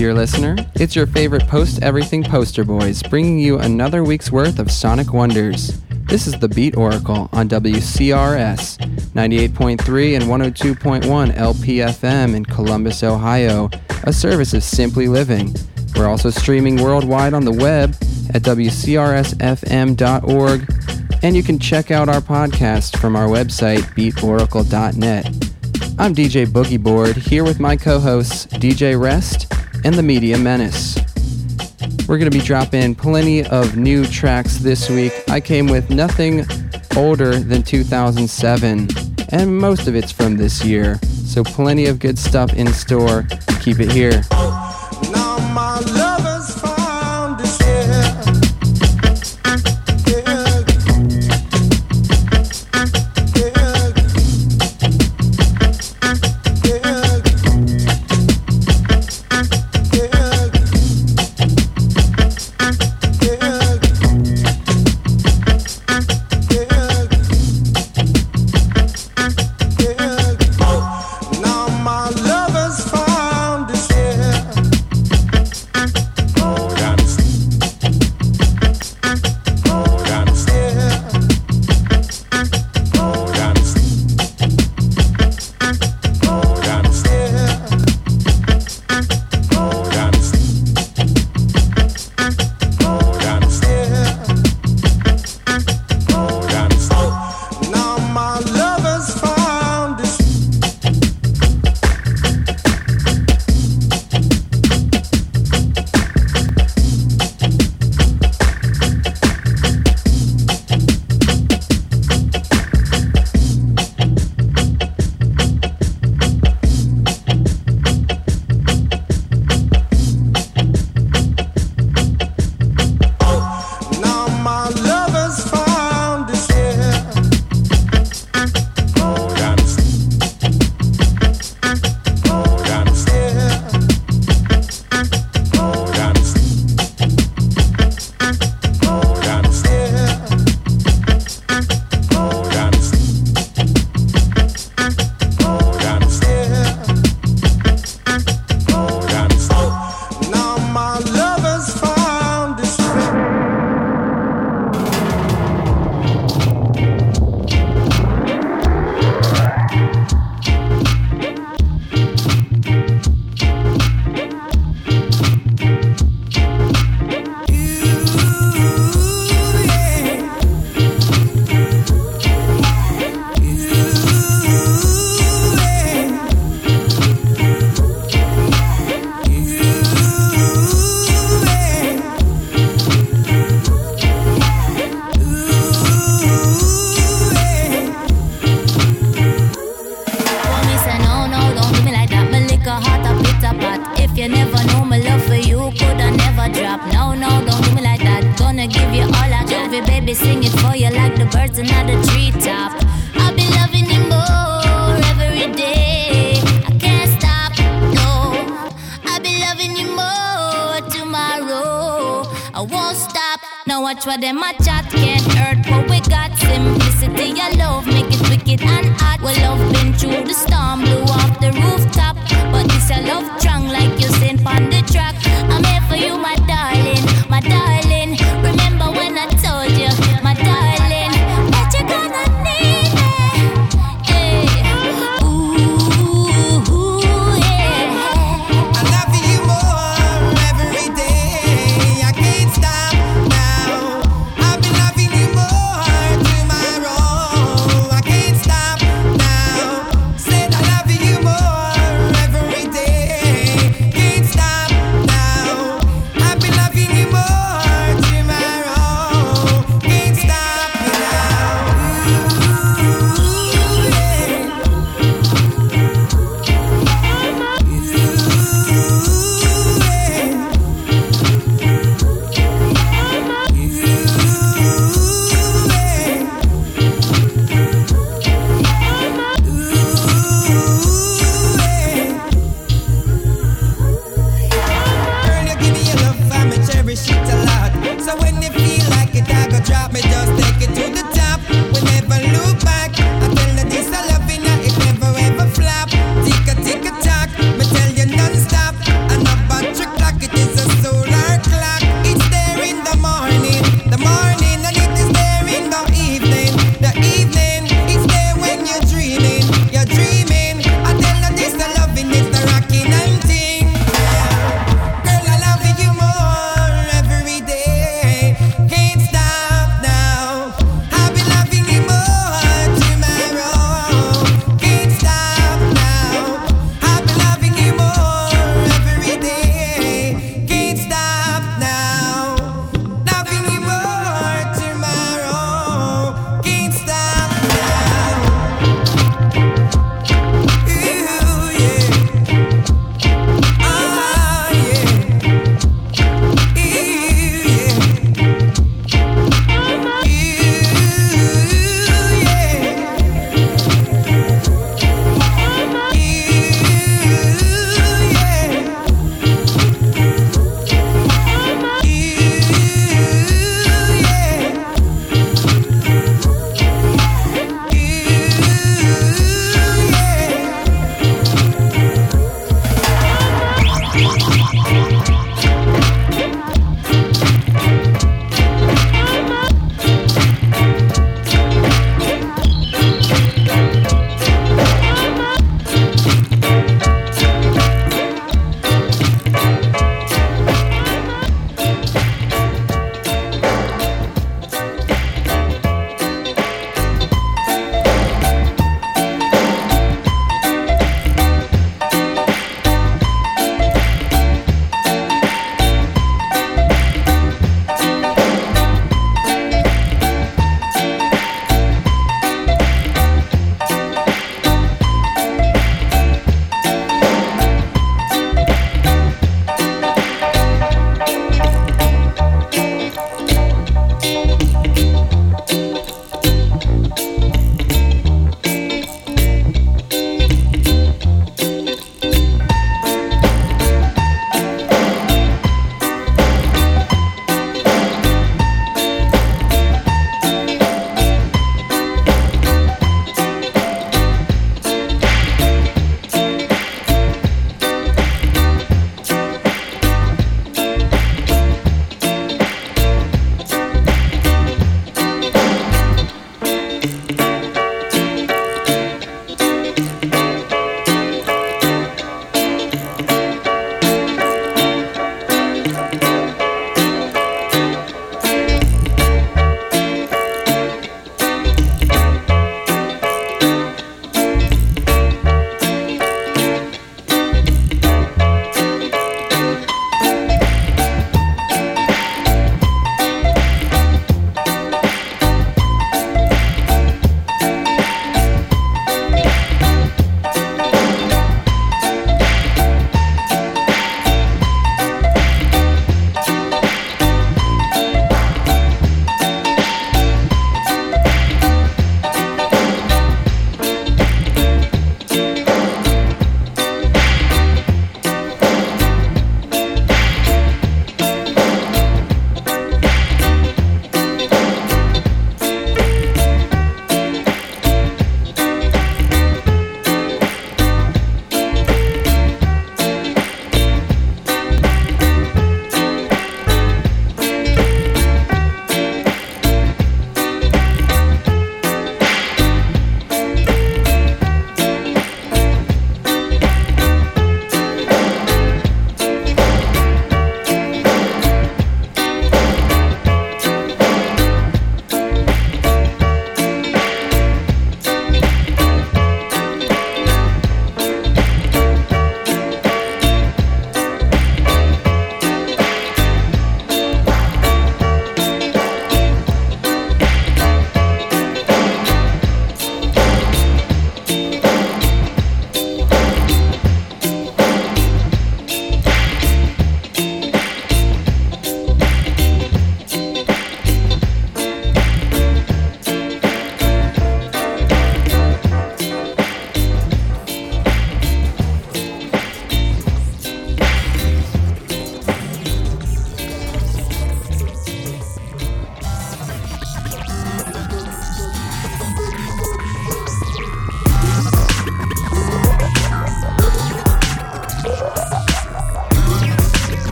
dear listener. It's your favorite Post Everything poster boys, bringing you another week's worth of sonic wonders. This is the Beat Oracle on WCRS 98.3 and 102.1 LPFM in Columbus, Ohio, a service of Simply Living. We're also streaming worldwide on the web at WCRSFM.org, and you can check out our podcast from our website, beatoracle.net. I'm DJ Boogie Board here with my co hosts, DJ Rest and the Media Menace. We're going to be dropping plenty of new tracks this week. I came with nothing older than 2007, and most of it's from this year. So, plenty of good stuff in store. Keep it here.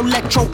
Electro.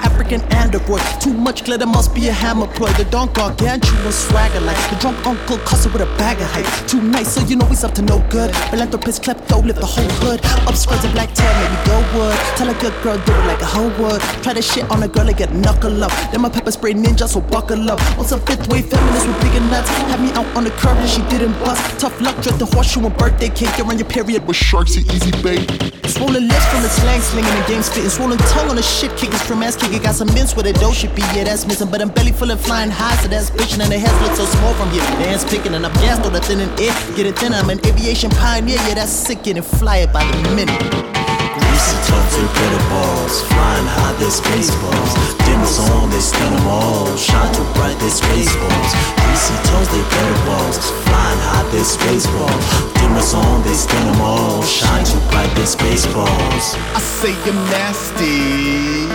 Much glitter must be a hammer ploy. The don gargantuan swagger like the drunk uncle cussing with a bag of hype. Too nice, so you know he's up to no good. Philanthropist klepto lift the whole hood. Up Upskirts and black tail, maybe go wood. Tell a good girl do it like a hoe would. Try to shit on a girl and get knuckle up. Then my pepper spray ninja, so buckle up. Once a fifth wave feminist with bigger nuts. Had me out on the curb and she didn't bust. Tough luck, dress the horseshoe and birthday cake. You're on your period with sharks, and easy bait. Swollen lips from the slang slinging and game spitting. Swollen tongue on the shit kickers from ass kicking. Got some mints with a dough should be, yeah, that's missing. But I'm belly full of flying high, so that's bitching. And the heads look so small from here. Dance picking and I'm gassed on the thin and air. Get it thin, I'm an aviation pioneer, yeah, that's sick and fly it by the minute. Greasy toes, they glitter balls, flying high, they spaceballs. Dimmers on, they stun them all, shine too bright, they spaceballs. Greasy toes, they glitter balls, flying high, they spaceballs. Dimmers on, they stun them all, shine too bright, they spaceballs. I say you're nasty.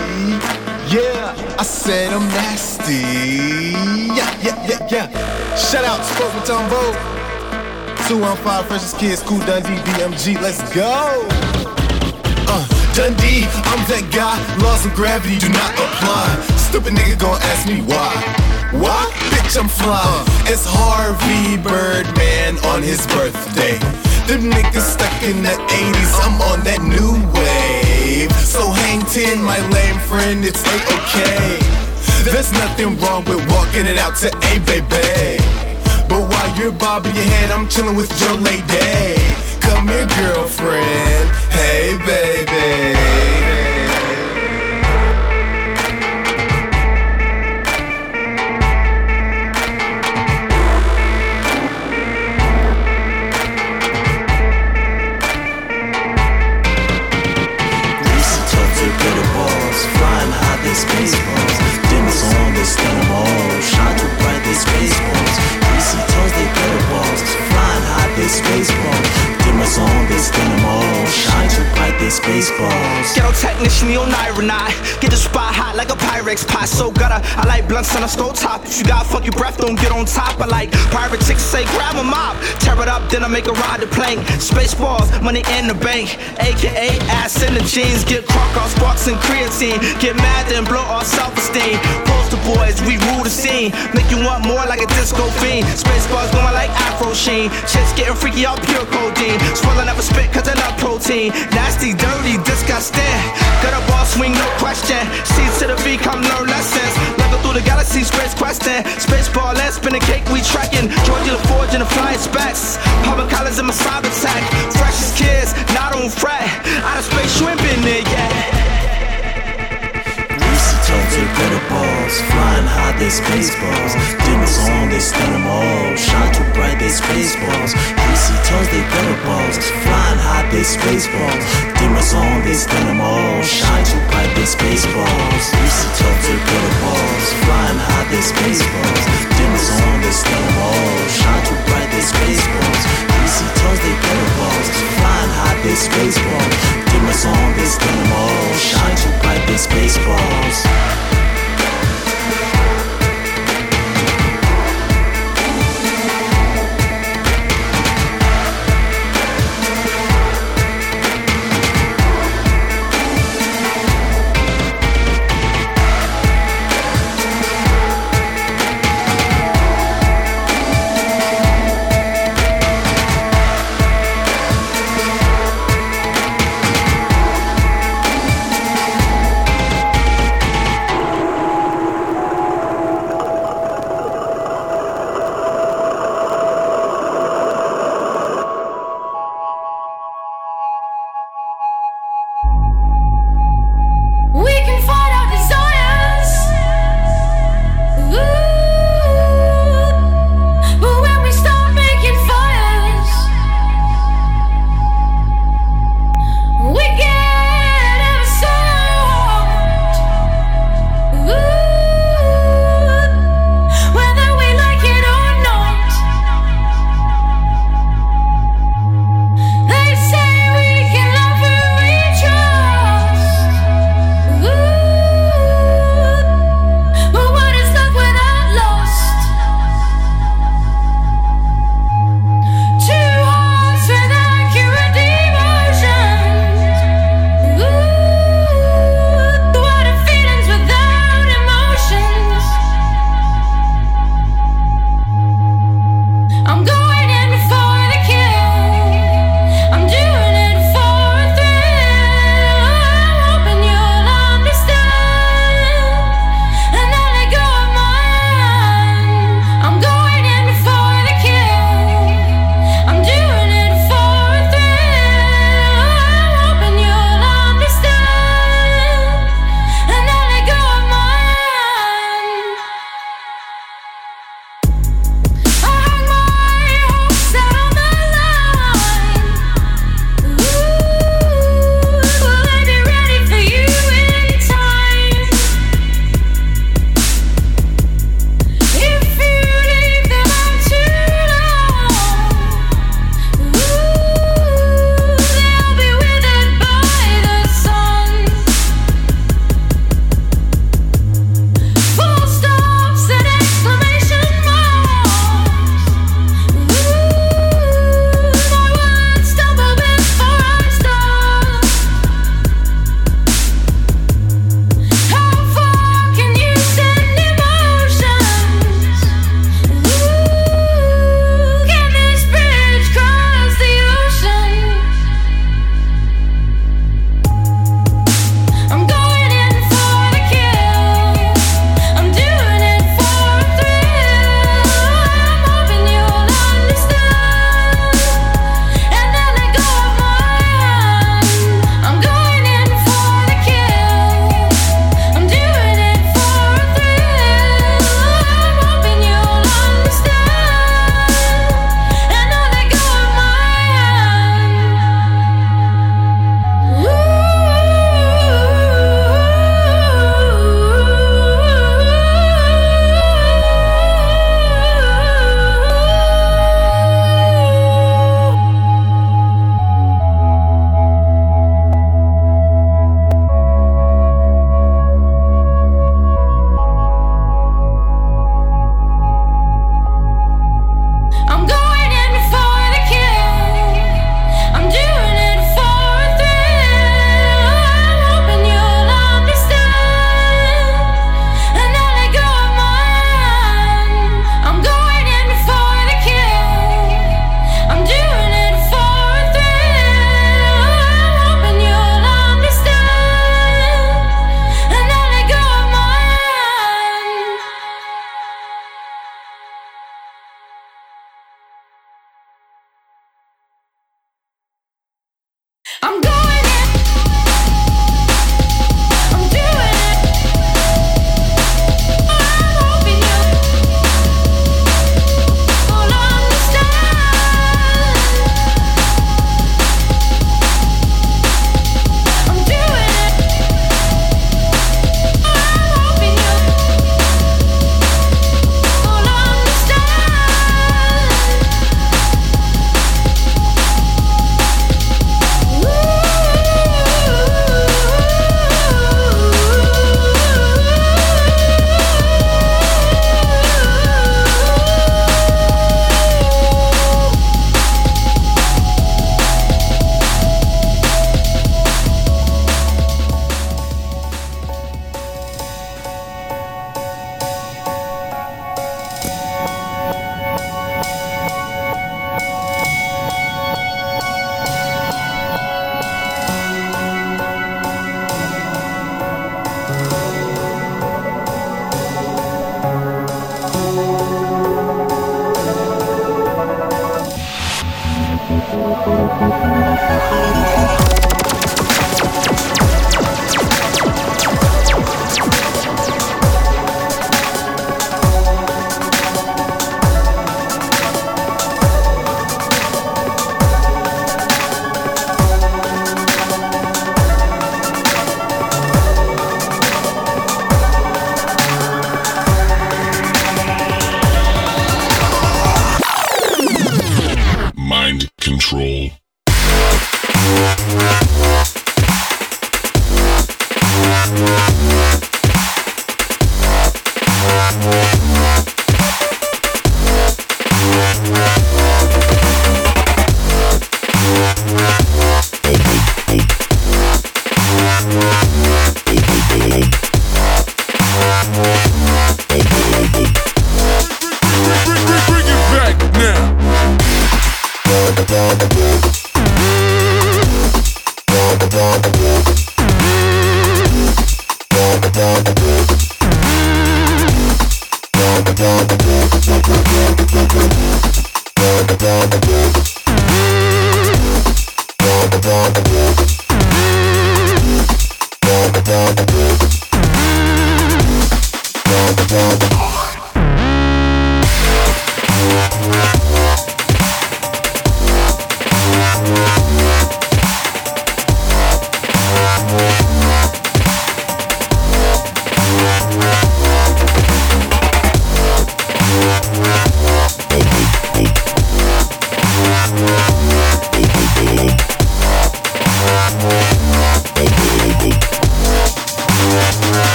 I said I'm nasty. Yeah, yeah, yeah, yeah. Shout out, Sports with Tom Vogue. 215 Freshest Kids, Cool Dundee, BMG, let's go. Uh, Dundee, I'm that guy. Laws of gravity do not apply. Stupid nigga gon' ask me why. Why? Bitch, I'm fly. It's Harvey Birdman on his birthday. Them niggas stuck in the 80s, I'm on that new wave. So hang 10, my lame friend, it's a-okay. There's nothing wrong with walking it out to a baby. But while you're bobbing your head, I'm chilling with your lady. Come here, girlfriend. Hey, baby. Shine too bright. Greasy toes, they glitter balls, flying high, they spaceballs. Dimmers on, them all, shine too bright, they spaceballs. Ghetto technician, Neo Nironite. Get the spot hot like a Pyrex pot. So gutter, I like blunts on a stove top. If you got funky breath, don't get on top. I like pirate chicks say grab a mop. Tear it up, then I make a ride the plank. Spaceballs, money in the bank. AKA ass in the jeans. Get crunk off sparks and creatine. Get mad then blow off self esteem. Poster boys, we rule the scene. Make you want more like a disco fiend. Spaceballs going like Afro Sheen. Chicks getting freaky out pure codeine. Swell I never spit cause I love protein. Nasty, dirty, disgusting. Got a ball swing, no question. C to the V, come learn lessons. Level through the galaxy, space questing. Spaceball, let's spin a cake, we tracking. Georgia the Forge and the flying specs. Public collars in my cyber tech. Freshest kids, not on fret. Out of space, you ain't been there yet. Toes, they glitter balls, flying high, they spaceballs. Dimmers on, they stun them all, shine too bright, they spaceballs. Greasy toes, they glitter balls, flying high, they spaceballs. Dimmers on, they stun them all, shine too bright, they spaceballs. Greasy toes, they glitter balls, flying high, they spaceballs. Dimmers on, they stun them all, shine too bright, they spaceballs. Greasy toes, they glitter balls, flying high, they spaceballs. Dimmers on, they stun them all, shine too bright, spaceballs.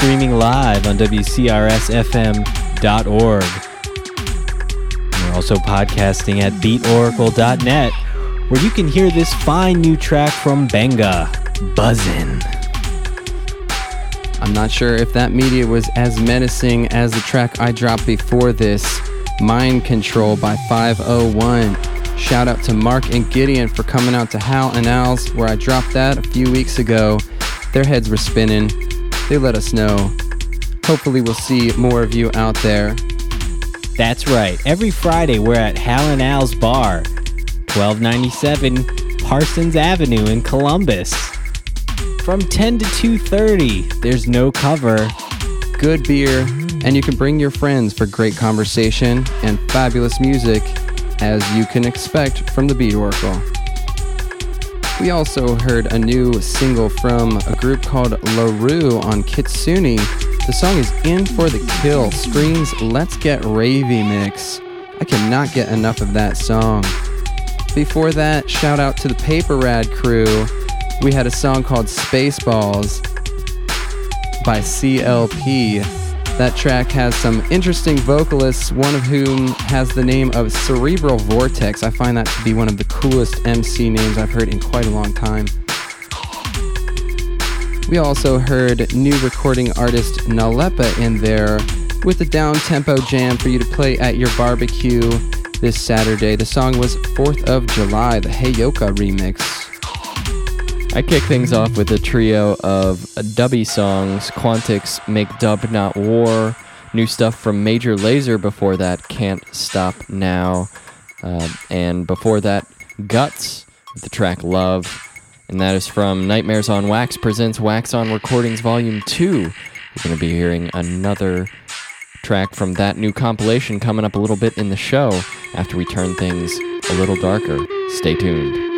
Streaming live on WCRSFM.org. We're also podcasting at BeatOracle.net, where you can hear this fine new track from Benga, Buzzin'. I'm not sure if that media was as menacing as the track I dropped before this, Mind Control by 501. Shout out to Mark and Gideon for coming out to Hal and Al's, where I dropped that a few weeks ago. Their heads were spinning. They let us know. Hopefully, we'll see more of you out there. That's right. Every Friday, we're at Hal and Al's Bar, 1297 Parsons Avenue in Columbus. From 10 to 2:30, there's no cover. Good beer, and you can bring your friends for great conversation and fabulous music, as you can expect from the Beat Oracle. We also heard a new single from a group called La Roux on Kitsune. The song is In for the Kill, Skream's Let's Get Ravy mix. I cannot get enough of that song. Before that, shout out to the Paper Rad crew. We had a song called Spaceballs by CLP. That track has some interesting vocalists, one of whom has the name of Cerebral Vortex. I find that to be one of the coolest MC names I've heard in quite a long time. We also heard new recording artist Nalepa in there with a down tempo jam for you to play at your barbecue this Saturday. The song was 4th of July, the Heyoka remix. I kick things off with a trio of dubby songs Quantix, Make Dub Not War, new stuff from Major Lazer before that, Can't Stop Now, uh, and before that, Guts, with the track Love, and that is from Nightmares on Wax presents Wax on Recordings Volume 2. We're going to be hearing another track from that new compilation coming up a little bit in the show after we turn things a little darker. Stay tuned.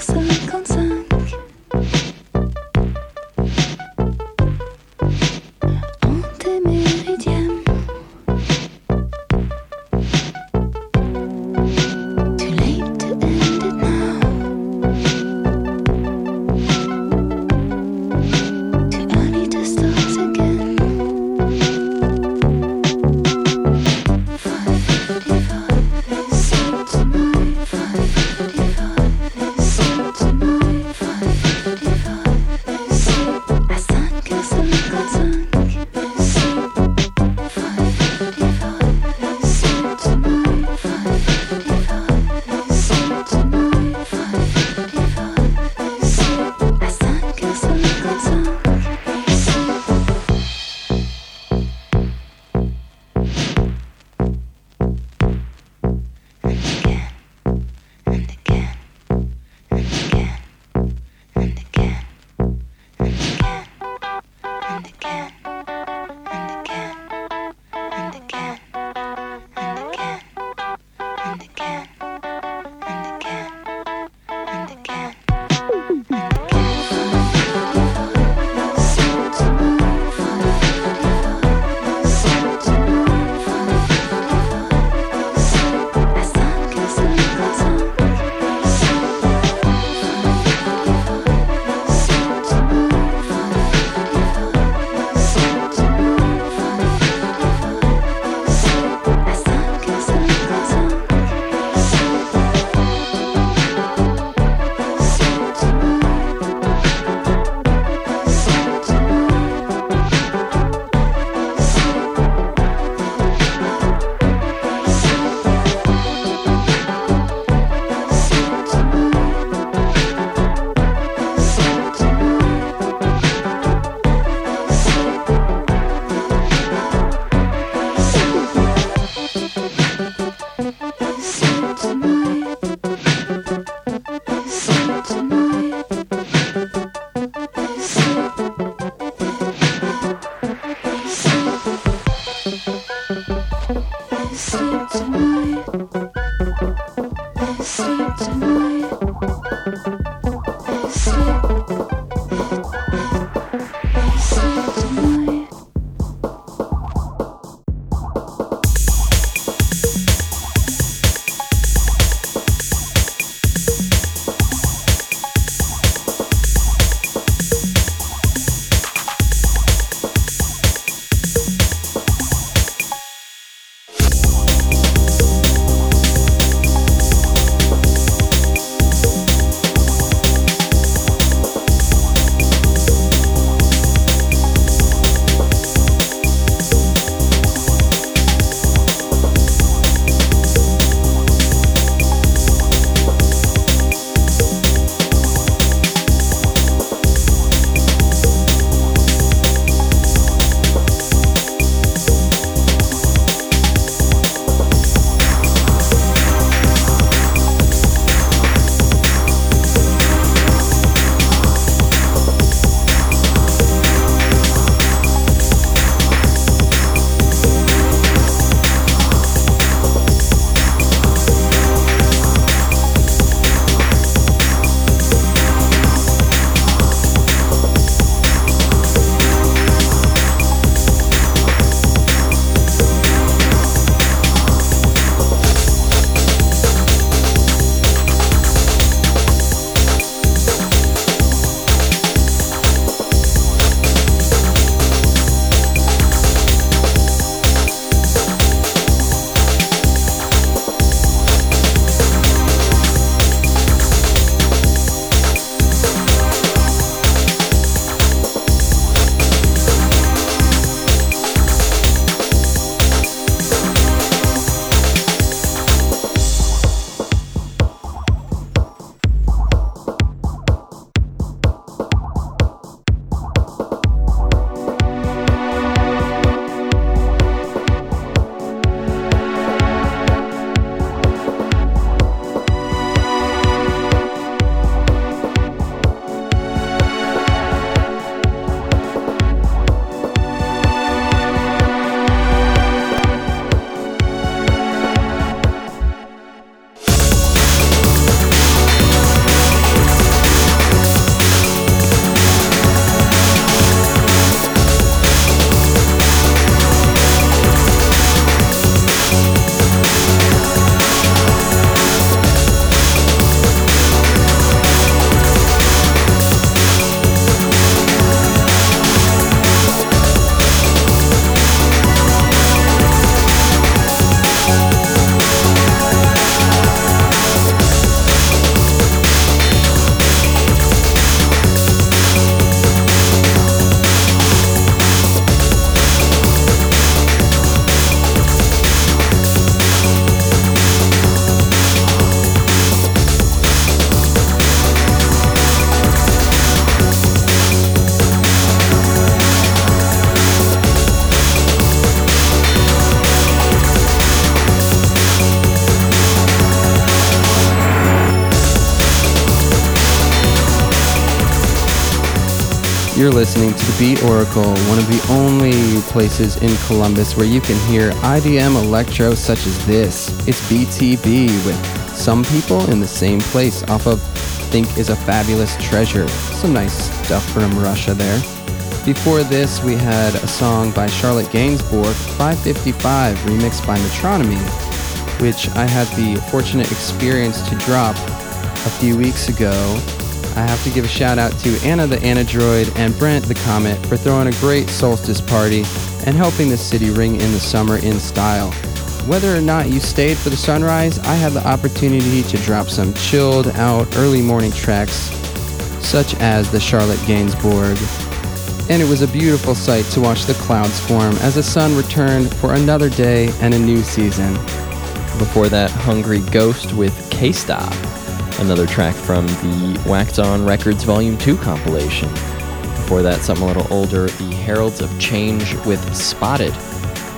5h55. You're listening to the Beat Oracle, one of the only places in Columbus where you can hear IDM electro such as this. It's BTB with Some People in the Same Place off of Think is a Fabulous Treasure. Some nice stuff from Russia there. Before this, we had a song by Charlotte Gainsbourg, 555, remixed by Metronomy, which I had the fortunate experience to drop a few weeks ago. I have to give a shout out to Anna the Anadroid and Brent the Comet for throwing a great solstice party and helping the city ring in the summer in style. Whether or not you stayed for the sunrise, I had the opportunity to drop some chilled out early morning tracks, such as the Charlotte Gainsbourg. And it was a beautiful sight to watch the clouds form as the sun returned for another day and a new season. Before that, Hungry Ghost with K-Stop, another track from the Wax On Records Volume 2 compilation. Before that, something a little older, the Heralds of Change with Spotted.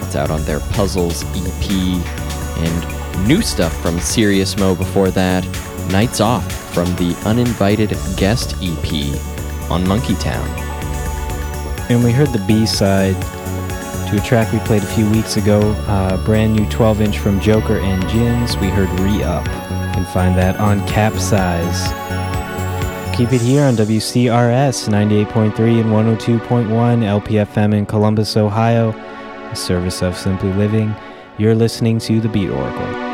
It's out on their Puzzles EP. And new stuff from Sirius Mo before that, Nights Off from the Uninvited Guest EP on Monkey Town. And we heard the B side to a track we played a few weeks ago, uh, brand new 12 inch from Joker and Ginz. We heard Re Up. Can find that on Kapsize. Keep it here on WCRS 98.3 and 102.1 LPFM in Columbus, Ohio, a service of Simply Living. You're listening to The Beat Oracle.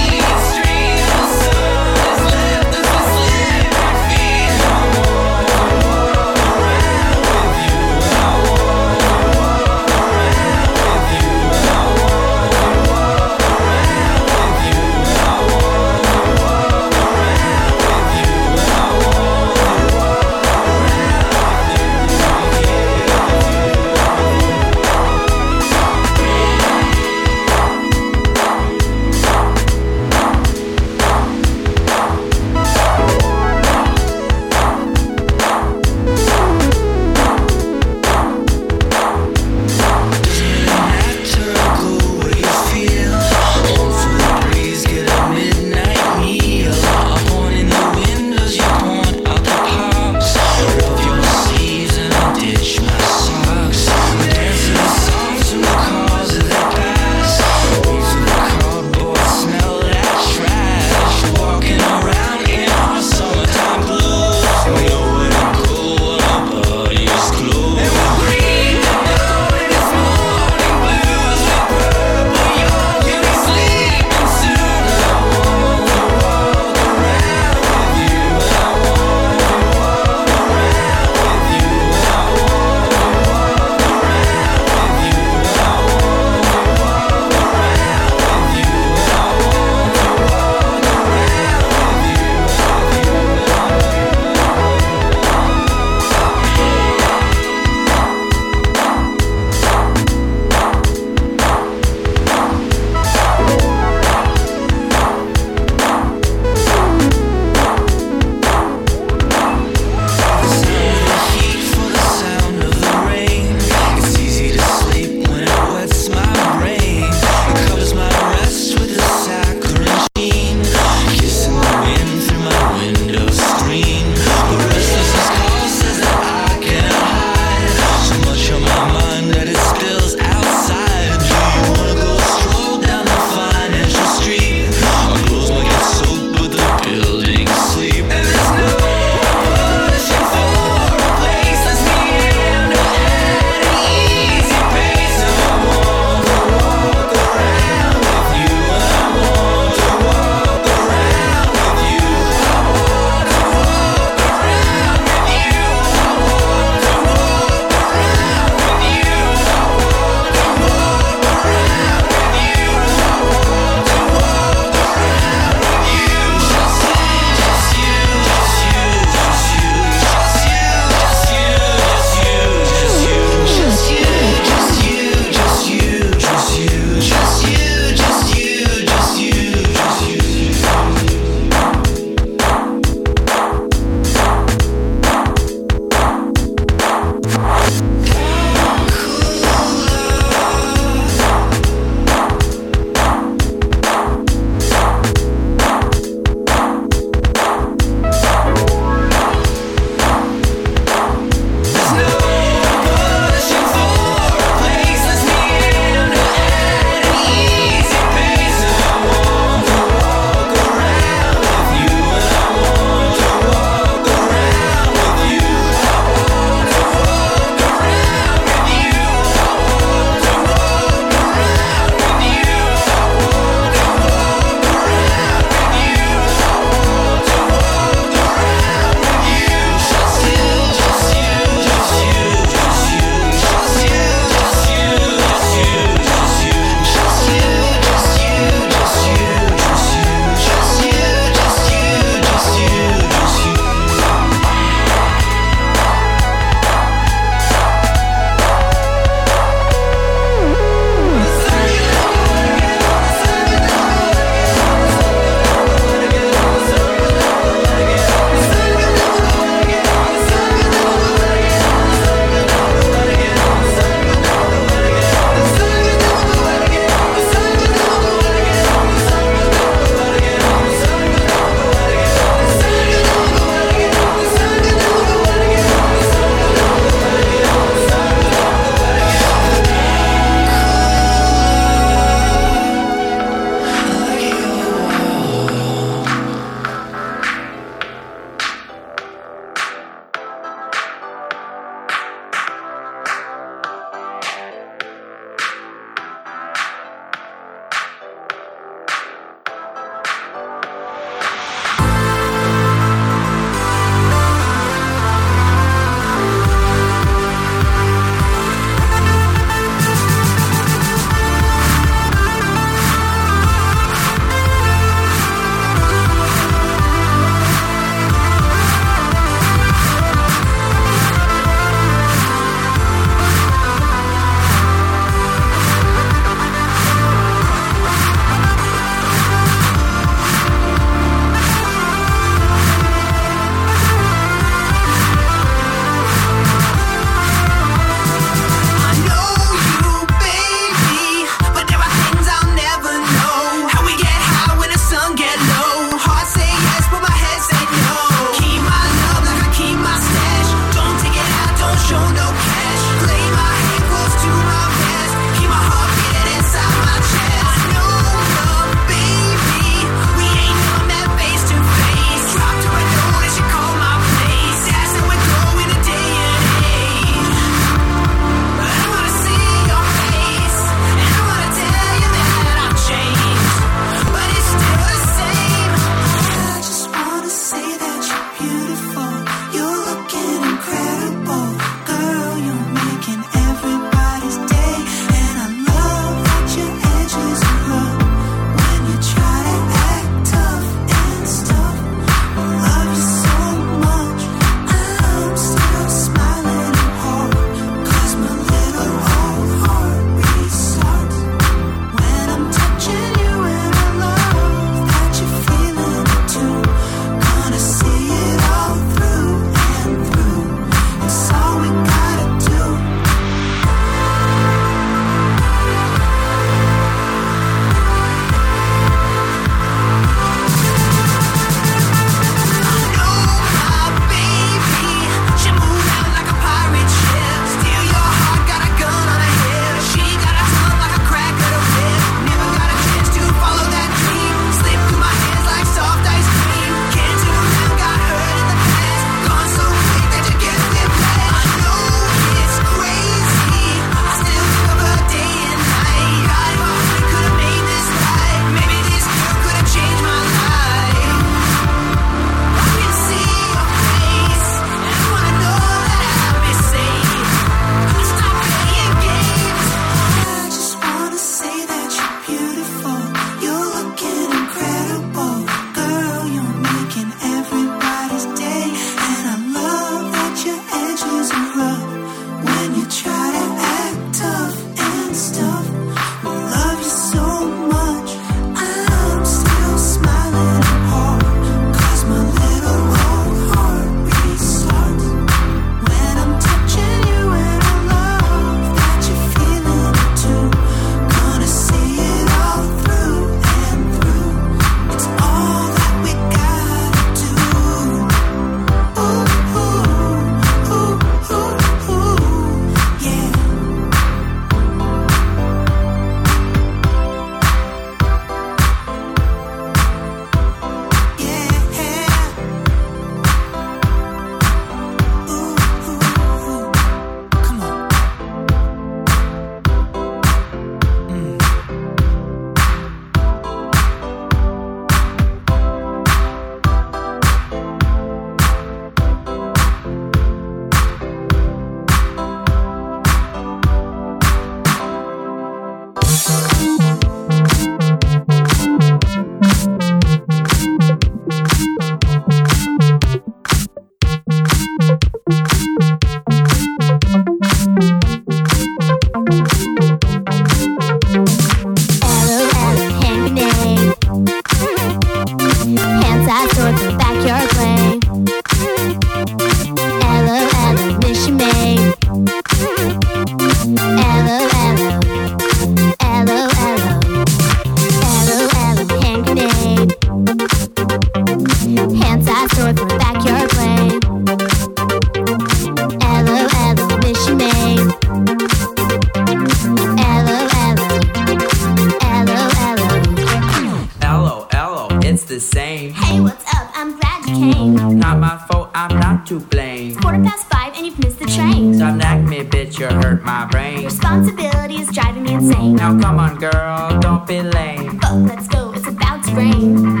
came. Not my fault, I'm not to blame. Quarter past five and you've missed the train. So I'm nagging me, bitch, you hurt my brain. Responsibility is driving me insane. Now come on, girl, don't be lame. But let's go, it's about to rain.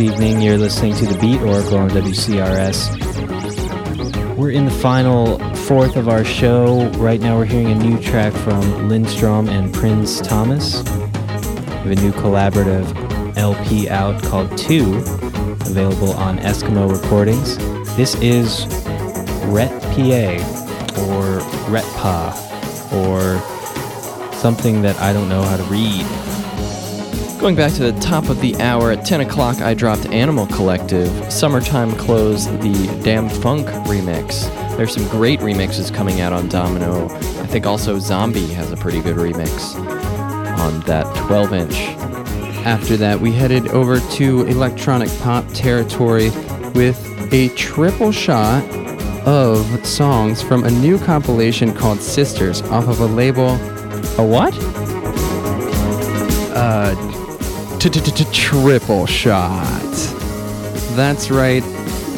Evening. You're listening to the Beat Oracle on WCRS. We're in the final fourth of our show. Right now, we're hearing a new track from Lindstrom and Prins Thomas. We have a new collaborative LP out called Two, available on Eskimo Recordings. This is Ret PA or Retpa or something that I don't know how to read. Going back to the top of the hour, at 10 o'clock, I dropped Animal Collective. Summertime Clothes, the Dam Funk remix. There's some great remixes coming out on Domino. I think also Zombie has a pretty good remix on that 12 inch. After that, we headed over to electronic pop territory with a triple shot of songs from a new compilation called Sisters off of a label. A what? Uh, triple shot. That's right.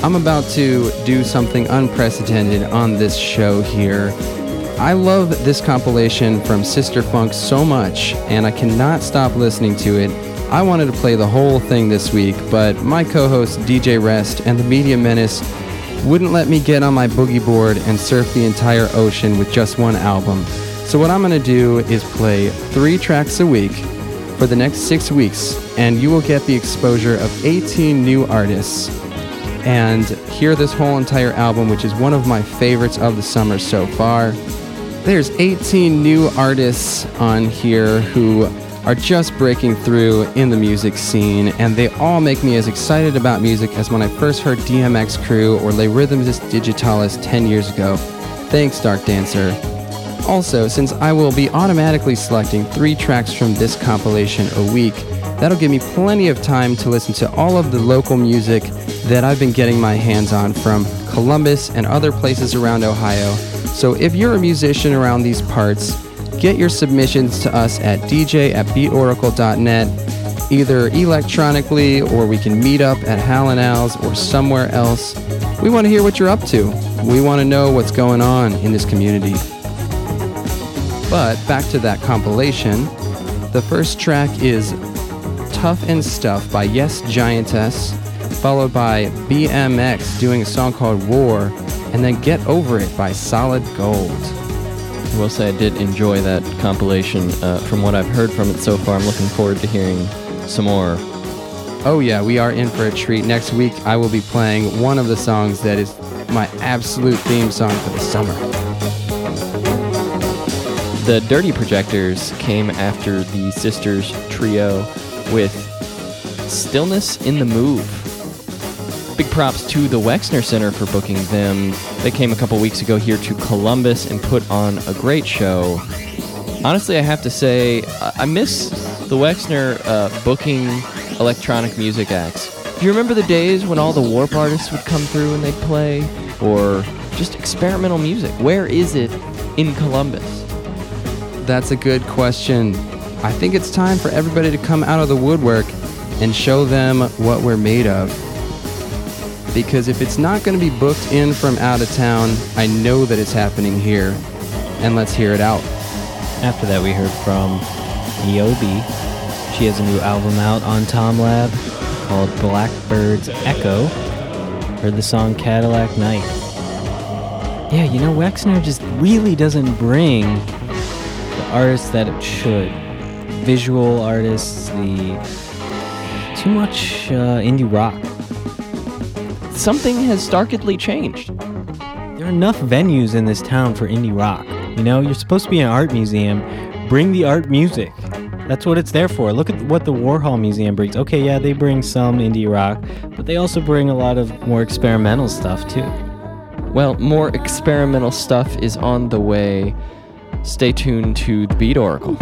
I'm about to do something unprecedented on this show here. I love this compilation from Sister Funk so much, and I cannot stop listening to it. I wanted to play the whole thing this week, but my co host DJ Rest and the Media Menace wouldn't let me get on my boogie board and surf the entire ocean with just one album. So, what I'm going to do is play three tracks a week for the next six weeks, and you will get the exposure of 18 new artists and hear this whole entire album, which is one of my favorites of the summer so far. There's 18 new artists on here who are just breaking through in the music scene, and they all make me as excited about music as when I first heard DMX Crew or Les Rythmes Digitales 10 years ago. Thanks, Dark Dancer. Also, since I will be automatically selecting three tracks from this compilation a week, that'll give me plenty of time to listen to all of the local music that I've been getting my hands on from Columbus and other places around Ohio. So if you're a musician around these parts, get your submissions to us at dj at beatoracle.net, either electronically or we can meet up at Hal and Al's or somewhere else. We want to hear what you're up to. We want to know what's going on in this community. But back to that compilation. The first track is Tough and Stuff by Yes Giantess, followed by BMX doing a song called War, and then Get Over It by Solid Gold. I will say I did enjoy that compilation. Uh, from what I've heard from it so far, I'm looking forward to hearing some more. Oh, yeah, we are in for a treat. Next week, I will be playing one of the songs that is my absolute theme song for the summer. The Dirty Projectors came after the Sisters trio with Stillness Is the Move. Big props to the Wexner Center for booking them. They came a couple weeks ago here to Columbus and put on a great show. Honestly, I have to say, I miss the Wexner uh, booking electronic music acts. Do you remember the days when all the warp artists would come through and they'd play? Or just experimental music? Where is it in Columbus? That's a good question. I think it's time for everybody to come out of the woodwork and show them what we're made of. Because if it's not going to be booked in from out of town, I know that it's happening here. And let's hear it out. After that, we heard from Niobe. She has a new album out on Tomlab called Blackbird's Echo. Heard the song Cadillac Night. Yeah, you know, Wexner just really doesn't bring the artists that it should. Visual artists, the too much uh, indie rock. Something has starkly changed. There are enough venues in this town for indie rock. You know, you're supposed to be an art museum. Bring the art music. That's what it's there for. Look at what the Warhol Museum brings. Okay, yeah, they bring some indie rock, but they also bring a lot of more experimental stuff too. Well, more experimental stuff is on the way. Stay tuned to the Beat Oracle.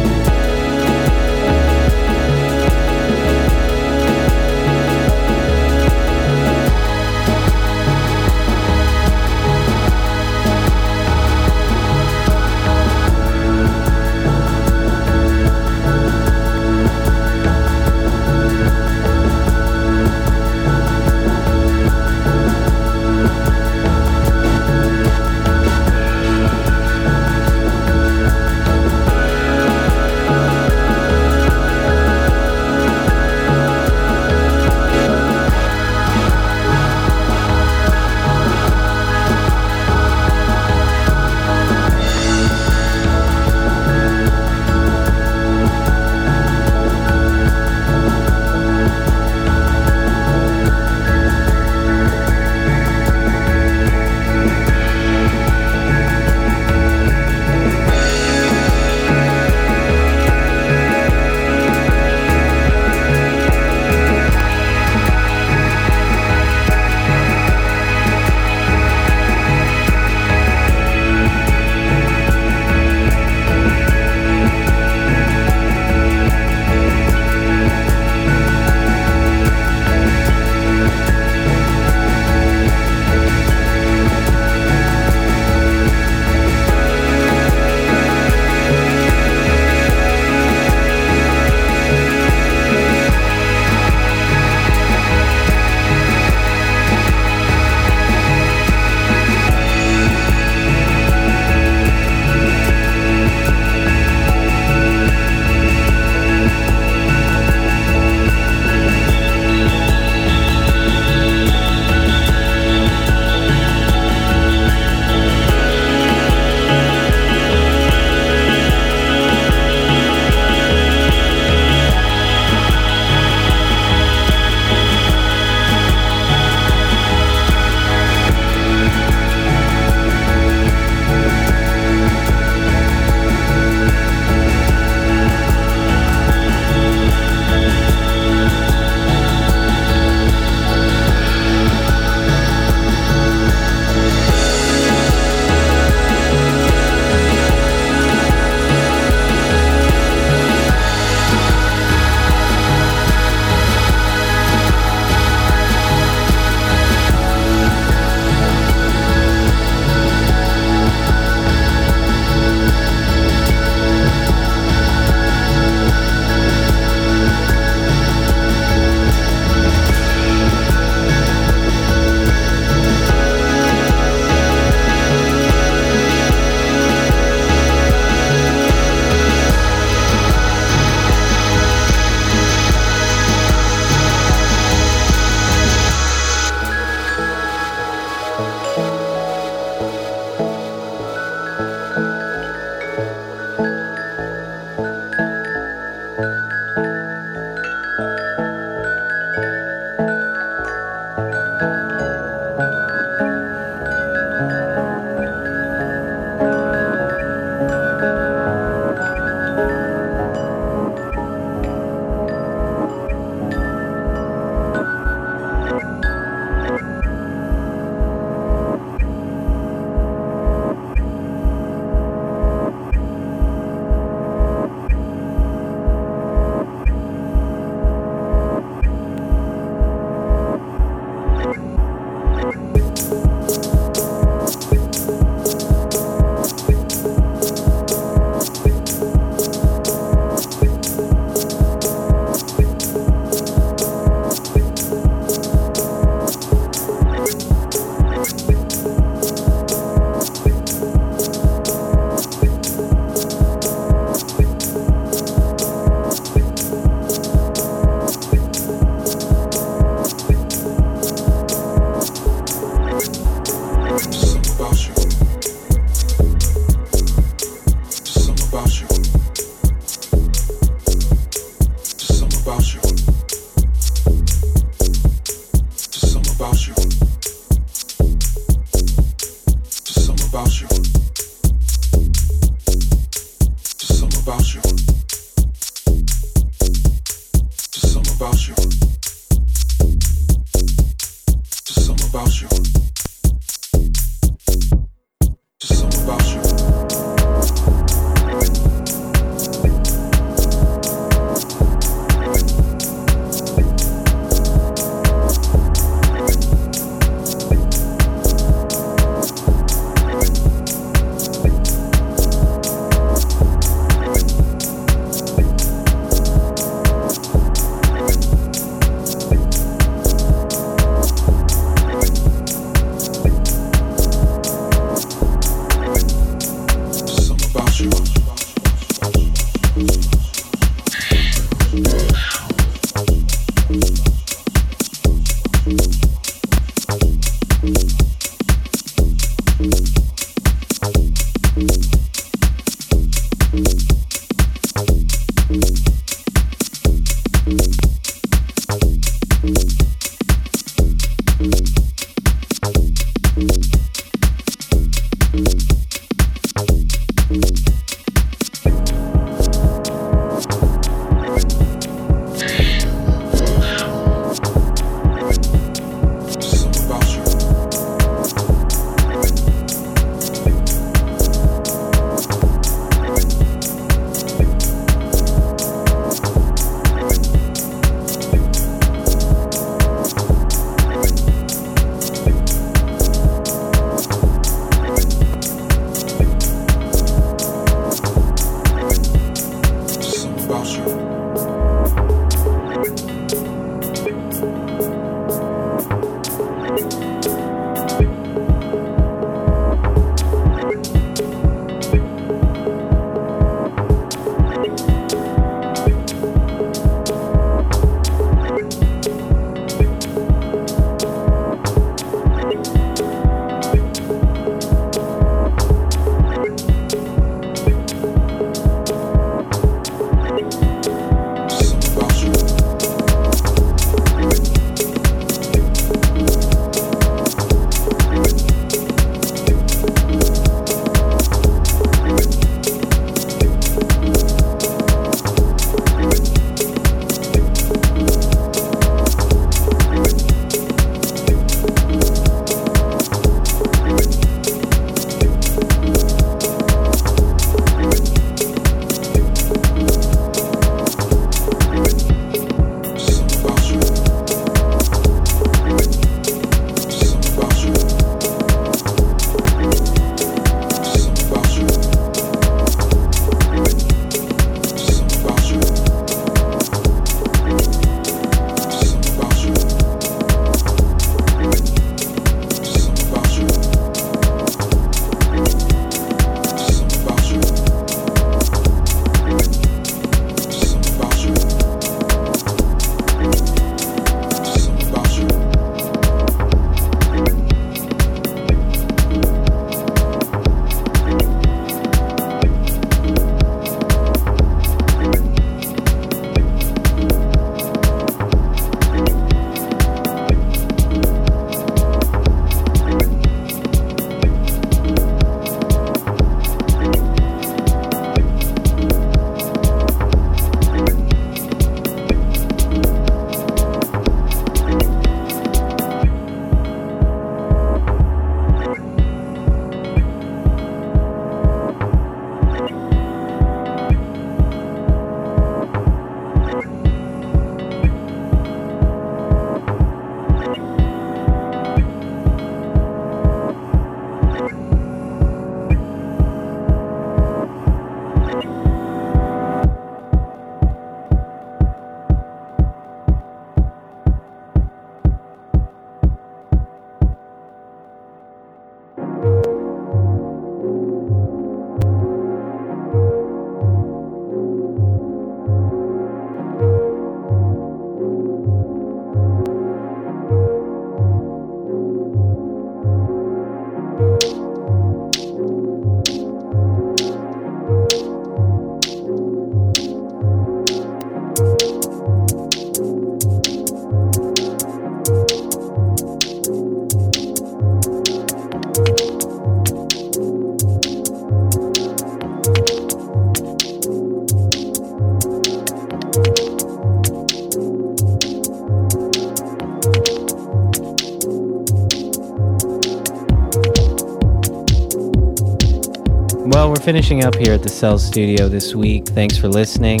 Finishing up here at the Cell Studio this week. Thanks for listening.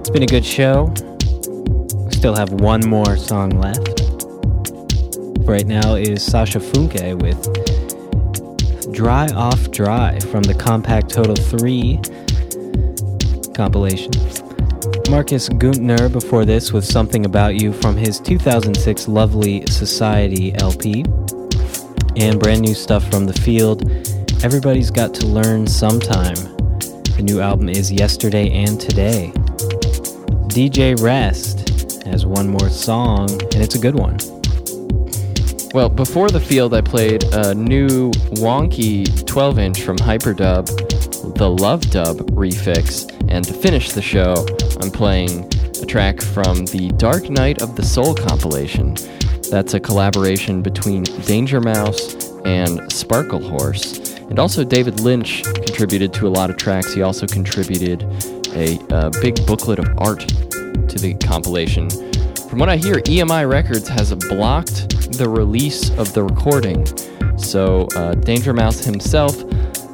It's been a good show. Still have one more song left. Right now is Sascha Funke with Dry Off Dry from the Kompakt Total 3 compilation. Markus Guentner before this with Something About You from his 2006 Lovely Society LP. And brand new stuff from The Field. Everybody's got to learn sometime. The new album is Yesterday and Today. DJ Rest has one more song, and it's a good one. Well, before the field, I played a new wonky 12 inch from Hyperdub, the Love Dub refix. And to finish the show, I'm playing a track from the Dark Night of the Soul compilation. That's a collaboration between Danger Mouse and Sparklehorse. And also, David Lynch contributed to a lot of tracks. He also contributed a, uh big booklet of art to the compilation. From what I hear, EMI Records has blocked the release of the recording. So, uh, Danger Mouse himself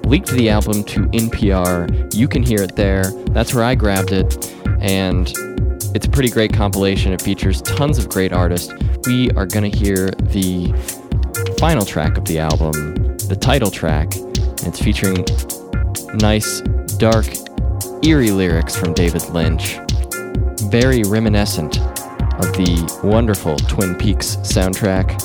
leaked the album to NPR. You can hear it there. That's where I grabbed it. And it's a pretty great compilation. It features tons of great artists. We are going to hear the final track of the album, the title track. And it's featuring nice, dark, eerie lyrics from David Lynch. Very reminiscent of the wonderful Twin Peaks soundtrack.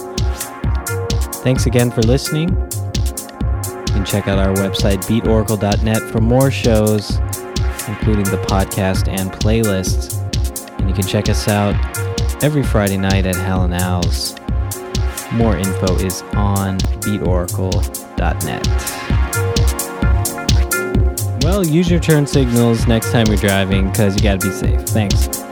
Thanks again for listening. You can check out our website, beatoracle.net, for more shows, including the podcast and playlists. And you can check us out every Friday night at Hal and Al's. More info is on beatoracle.net. Well, use your turn signals next time you're driving because you got to be safe. Thanks.